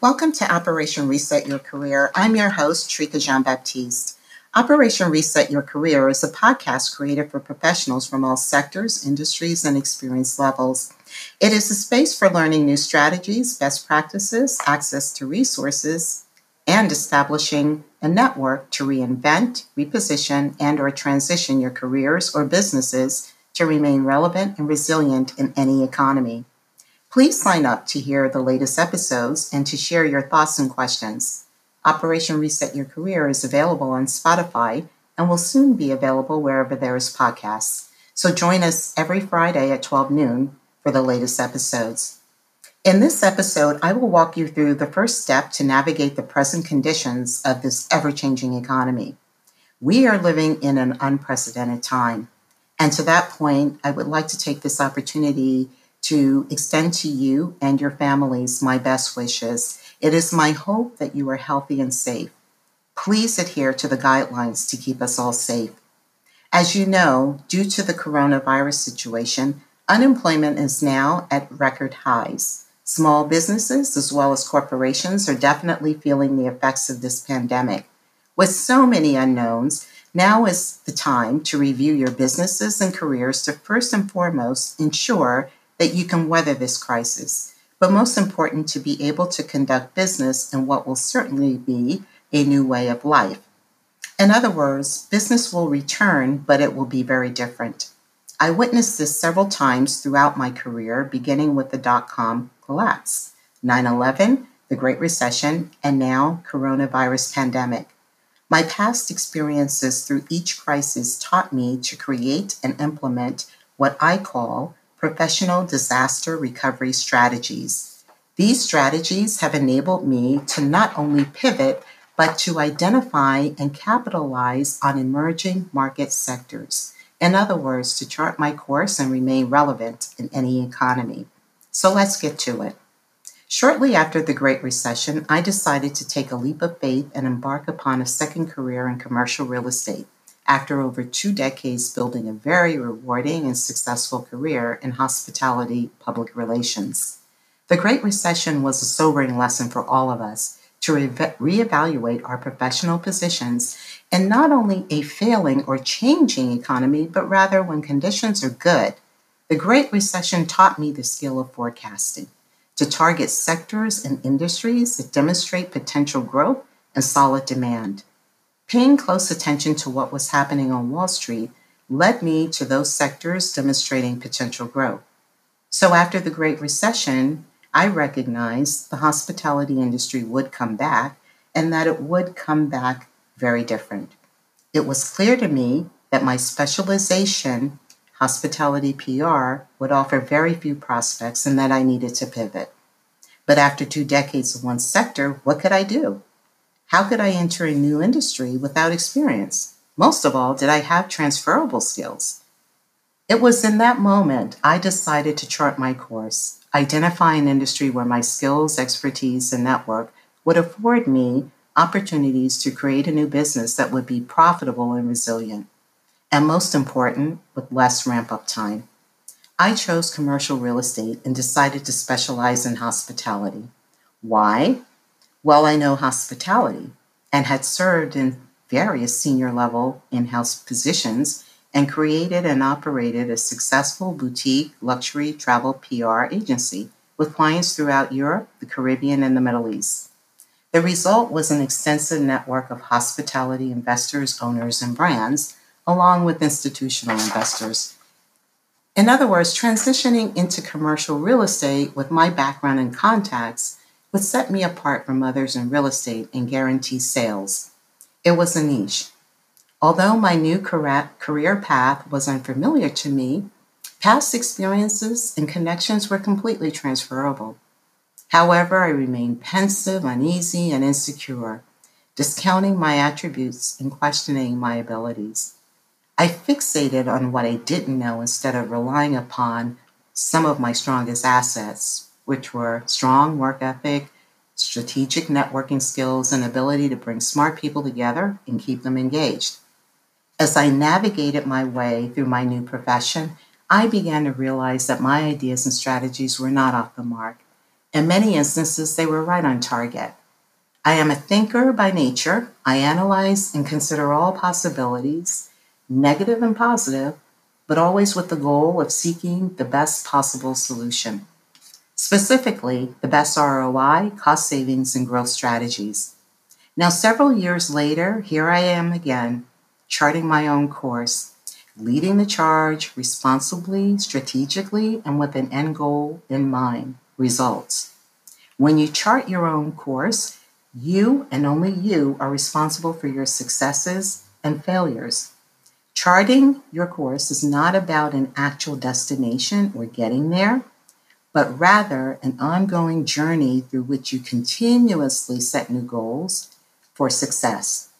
Welcome to Operation Reset Your Career. I'm your host, Trika Jean Baptiste. Operation Reset Your Career is a podcast created for professionals from all sectors, industries, and experience levels. It is a space for learning new strategies, best practices, access to resources, and establishing a network to reinvent, reposition, and or transition your careers or businesses to remain relevant and resilient in any economy. Please sign up to hear the latest episodes and to share your thoughts and questions. Operation Reset Your Career is available on Spotify and will soon be available wherever there is podcasts. So join us every Friday at 12 noon for the latest episodes. In this episode, I will walk you through the first step to navigate the present conditions of this ever changing economy. We are living in an unprecedented time. And to that point, I would like to take this opportunity to extend to you and your families my best wishes. It is my hope that you are healthy and safe. Please adhere to the guidelines to keep us all safe. As you know, due to the coronavirus situation, unemployment is now at record highs. Small businesses, as well as corporations, are definitely feeling the effects of this pandemic. With so many unknowns, now is the time to review your businesses and careers to first and foremost ensure that you can weather this crisis, but most important, to be able to conduct business in what will certainly be a new way of life. In other words, business will return, but it will be very different. I witnessed this several times throughout my career, beginning with the dot com collapse, 9 11, the Great Recession, and now coronavirus pandemic. My past experiences through each crisis taught me to create and implement what I call professional disaster recovery strategies. These strategies have enabled me to not only pivot, but to identify and capitalize on emerging market sectors. In other words, to chart my course and remain relevant in any economy. So let's get to it. Shortly after the Great Recession, I decided to take a leap of faith and embark upon a second career in commercial real estate after over two decades building a very rewarding and successful career in hospitality public relations. The Great Recession was a sobering lesson for all of us to re- reevaluate our professional positions in not only a failing or changing economy, but rather when conditions are good. The Great Recession taught me the skill of forecasting, to target sectors and industries that demonstrate potential growth and solid demand. Paying close attention to what was happening on Wall Street led me to those sectors demonstrating potential growth. So after the Great Recession, I recognized the hospitality industry would come back and that it would come back very different. It was clear to me that my specialization, hospitality PR, would offer very few prospects and that I needed to pivot. But after two decades in one sector, what could I do? How could I enter a new industry without experience? Most of all, did I have transferable skills? It was in that moment I decided to chart my course, identify an industry where my skills, expertise, and network would afford me opportunities to create a new business that would be profitable and resilient. And most important, with less ramp up time. I chose commercial real estate and decided to specialize in hospitality. Why? Well I know hospitality and had served in various senior level in house positions and created and operated a successful boutique luxury travel PR agency with clients throughout Europe, the Caribbean, and the Middle East. The result was an extensive network of hospitality investors, owners, and brands, along with institutional investors. In other words, transitioning into commercial real estate with my background and contacts what set me apart from others in real estate and guarantee sales. It was a niche. Although my new career path was unfamiliar to me, past experiences and connections were completely transferable. However, I remained pensive, uneasy, and insecure, discounting my attributes and questioning my abilities. I fixated on what I didn't know instead of relying upon some of my strongest assets, which were strong work ethic, strategic networking skills, and ability to bring smart people together and keep them engaged. As I navigated my way through my new profession, I began to realize that my ideas and strategies were not off the mark. In many instances, they were right on target. I am a thinker by nature. I analyze and consider all possibilities, negative and positive, but always with the goal of seeking the best possible solution. Specifically, the best ROI, cost savings, and growth strategies. Now, several years later, here I am again, charting my own course, leading the charge responsibly, strategically, and with an end goal in mind results. When you chart your own course, you and only you are responsible for your successes and failures. Charting your course is not about an actual destination or getting there, but rather an ongoing journey through which you continuously set new goals for success.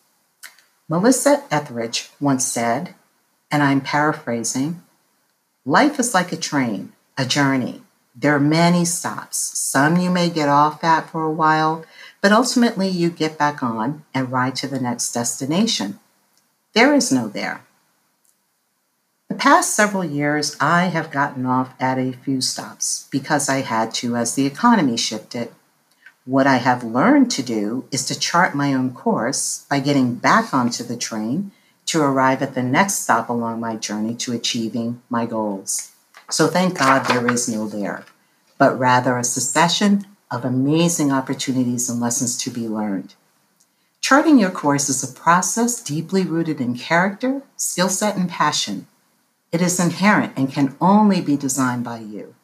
Melissa Etheridge once said, and I'm paraphrasing, life is like a train, a journey. There are many stops. Some you may get off at for a while, but ultimately you get back on and ride to the next destination. There is no there. The past several years, I have gotten off at a few stops because I had to as the economy shifted. What I have learned to do is to chart my own course by getting back onto the train to arrive at the next stop along my journey to achieving my goals. So thank God there is no there, but rather a succession of amazing opportunities and lessons to be learned. Charting your course is a process deeply rooted in character, skill set, and passion. It is inherent and can only be designed by you.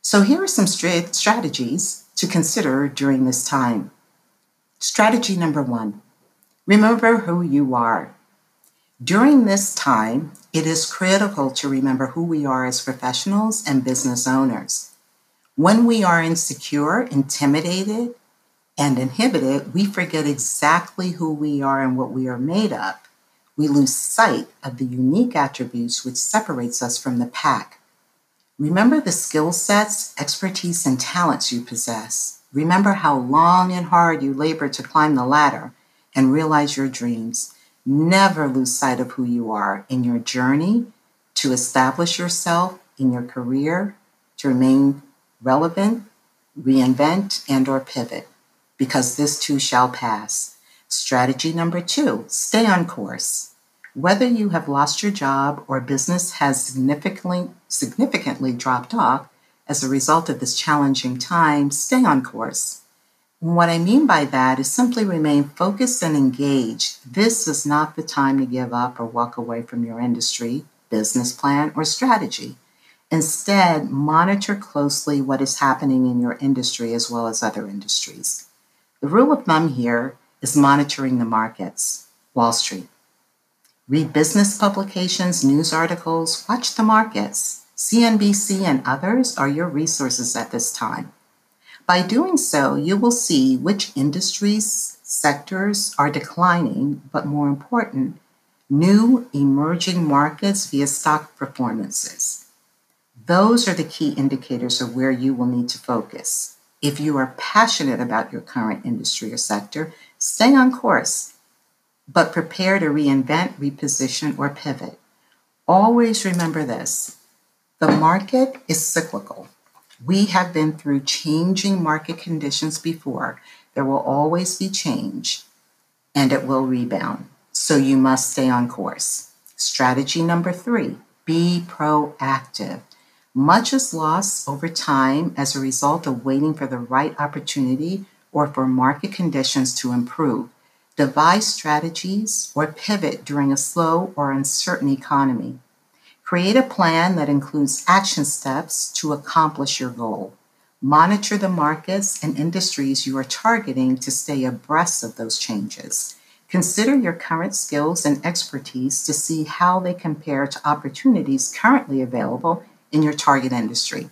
So, here are some strategies to consider during this time. Strategy number one remember who you are. During this time, it is critical to remember who we are as professionals and business owners. When we are insecure, intimidated, and inhibited, we forget exactly who we are and what we are made of. We lose sight of the unique attributes which separates us from the pack. Remember the skill sets, expertise, and talents you possess. Remember how long and hard you labored to climb the ladder and realize your dreams. Never lose sight of who you are in your journey to establish yourself in your career, to remain relevant, reinvent, and or pivot, because this too shall pass. Strategy number two, stay on course. Whether you have lost your job or business has significantly, significantly dropped off as a result of this challenging time, stay on course. What I mean by that is simply remain focused and engaged. This is not the time to give up or walk away from your industry, business plan, or strategy. Instead, monitor closely what is happening in your industry as well as other industries. The rule of thumb here is monitoring the markets, Wall Street. Read business publications, news articles, watch the markets. CNBC and others are your resources at this time. By doing so, you will see which industries, sectors are declining, but more important, new emerging markets via stock performances. Those are the key indicators of where you will need to focus. If you are passionate about your current industry or sector, stay on course, but prepare to reinvent, reposition, or pivot. Always remember this the market is cyclical. We have been through changing market conditions before. There will always be change and it will rebound. So you must stay on course. Strategy number three be proactive. Much is lost over time as a result of waiting for the right opportunity or for market conditions to improve. Devise strategies or pivot during a slow or uncertain economy. Create a plan that includes action steps to accomplish your goal. Monitor the markets and industries you are targeting to stay abreast of those changes. Consider your current skills and expertise to see how they compare to opportunities currently available in your target industry.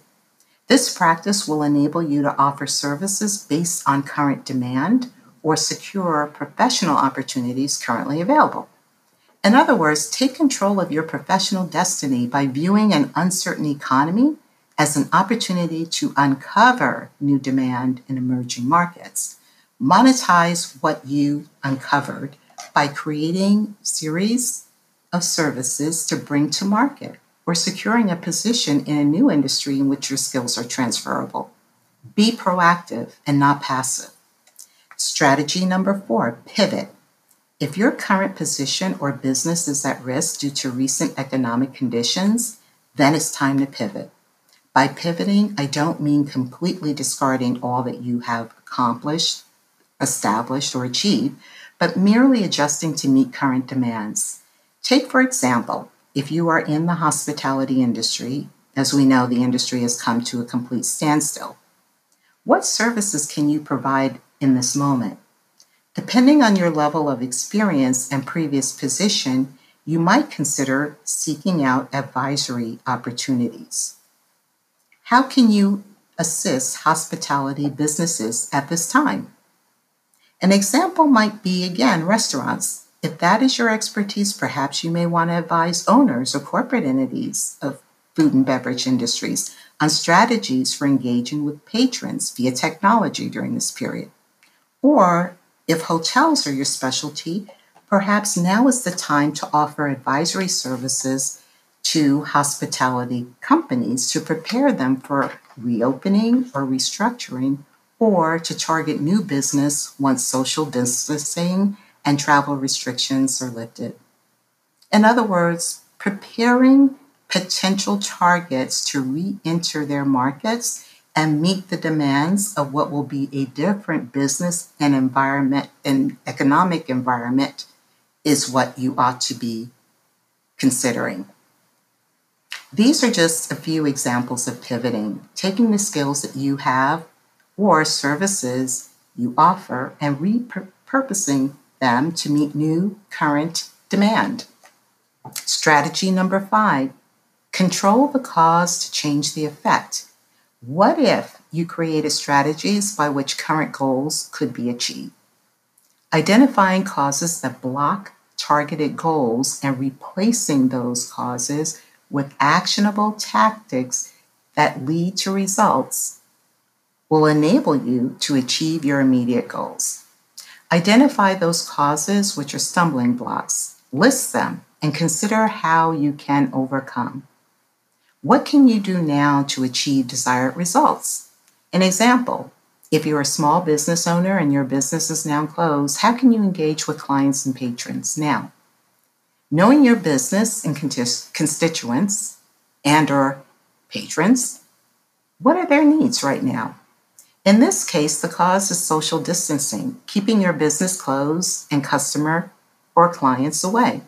This practice will enable you to offer services based on current demand or secure professional opportunities currently available. In other words, take control of your professional destiny by viewing an uncertain economy as an opportunity to uncover new demand in emerging markets. Monetize what you uncovered by creating series of services to bring to market or securing a position in a new industry in which your skills are transferable. Be proactive and not passive. Strategy number four pivot. If your current position or business is at risk due to recent economic conditions, then it's time to pivot. By pivoting, I don't mean completely discarding all that you have accomplished, established, or achieved, but merely adjusting to meet current demands. Take, for example, if you are in the hospitality industry, as we know, the industry has come to a complete standstill. What services can you provide in this moment? Depending on your level of experience and previous position, you might consider seeking out advisory opportunities. How can you assist hospitality businesses at this time? An example might be again restaurants. If that is your expertise, perhaps you may want to advise owners or corporate entities of food and beverage industries on strategies for engaging with patrons via technology during this period. Or if hotels are your specialty, perhaps now is the time to offer advisory services to hospitality companies to prepare them for reopening or restructuring or to target new business once social distancing and travel restrictions are lifted. In other words, preparing potential targets to re enter their markets and meet the demands of what will be a different business and environment and economic environment is what you ought to be considering. These are just a few examples of pivoting, taking the skills that you have or services you offer and repurposing them to meet new current demand. Strategy number five control the cause to change the effect. What if you created strategies by which current goals could be achieved? Identifying causes that block targeted goals and replacing those causes with actionable tactics that lead to results will enable you to achieve your immediate goals. Identify those causes which are stumbling blocks, list them, and consider how you can overcome. What can you do now to achieve desired results? An example if you're a small business owner and your business is now closed, how can you engage with clients and patrons now? Knowing your business and constituents and or patrons, what are their needs right now? In this case, the cause is social distancing, keeping your business closed and customer or clients away.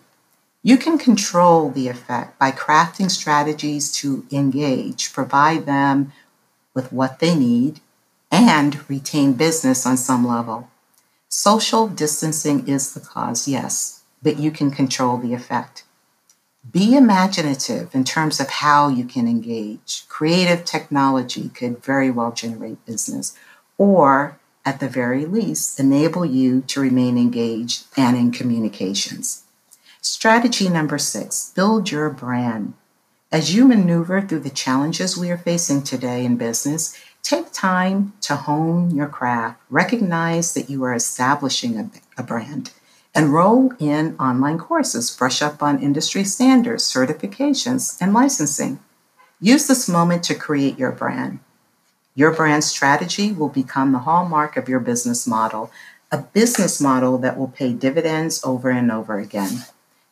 You can control the effect by crafting strategies to engage, provide them with what they need, and retain business on some level. Social distancing is the cause, yes, but you can control the effect. Be imaginative in terms of how you can engage. Creative technology could very well generate business, or at the very least, enable you to remain engaged and in communications. Strategy number six build your brand. As you maneuver through the challenges we are facing today in business, take time to hone your craft. Recognize that you are establishing a, a brand Enroll in online courses, brush up on industry standards, certifications, and licensing. Use this moment to create your brand. Your brand strategy will become the hallmark of your business model, a business model that will pay dividends over and over again.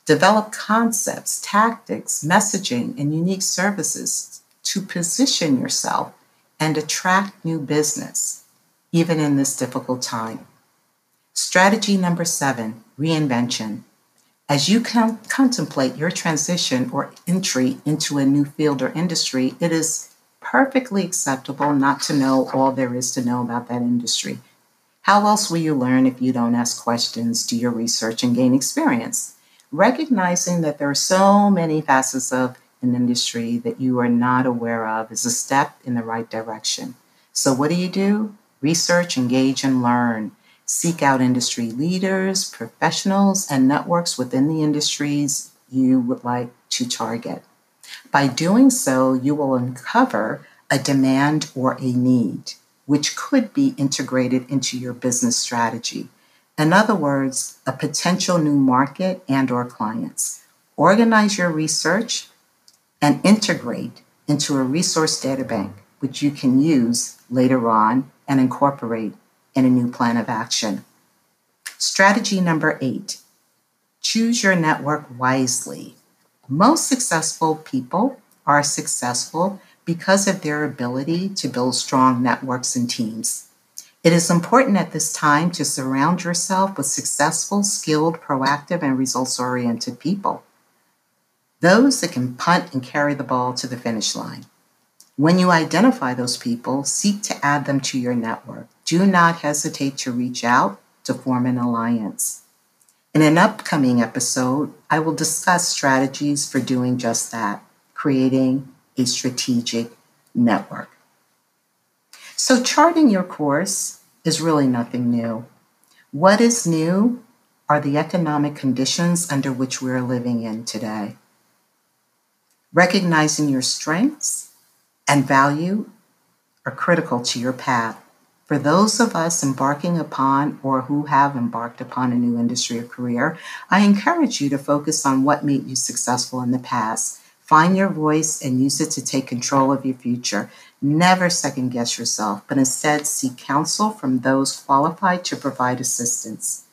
Develop concepts, tactics, messaging, and unique services to position yourself and attract new business, even in this difficult time. Strategy number seven reinvention. As you com- contemplate your transition or entry into a new field or industry, it is perfectly acceptable not to know all there is to know about that industry. How else will you learn if you don't ask questions, do your research, and gain experience? Recognizing that there are so many facets of an industry that you are not aware of is a step in the right direction. So, what do you do? Research, engage, and learn. Seek out industry leaders, professionals, and networks within the industries you would like to target. By doing so, you will uncover a demand or a need, which could be integrated into your business strategy. In other words, a potential new market and or clients. Organize your research and integrate into a resource data bank which you can use later on and incorporate in a new plan of action. Strategy number eight choose your network wisely. Most successful people are successful because of their ability to build strong networks and teams. It is important at this time to surround yourself with successful, skilled, proactive, and results oriented people. Those that can punt and carry the ball to the finish line. When you identify those people, seek to add them to your network. Do not hesitate to reach out to form an alliance. In an upcoming episode, I will discuss strategies for doing just that, creating a strategic network. So, charting your course is really nothing new. What is new are the economic conditions under which we're living in today. Recognizing your strengths and value are critical to your path. For those of us embarking upon or who have embarked upon a new industry or career, I encourage you to focus on what made you successful in the past. Find your voice and use it to take control of your future. Never second guess yourself, but instead seek counsel from those qualified to provide assistance.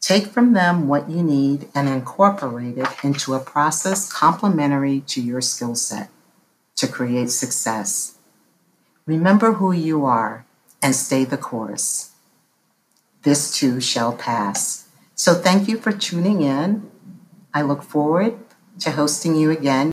Take from them what you need and incorporate it into a process complementary to your skill set to create success. Remember who you are and stay the course. This too shall pass. So thank you for tuning in. I look forward to hosting you again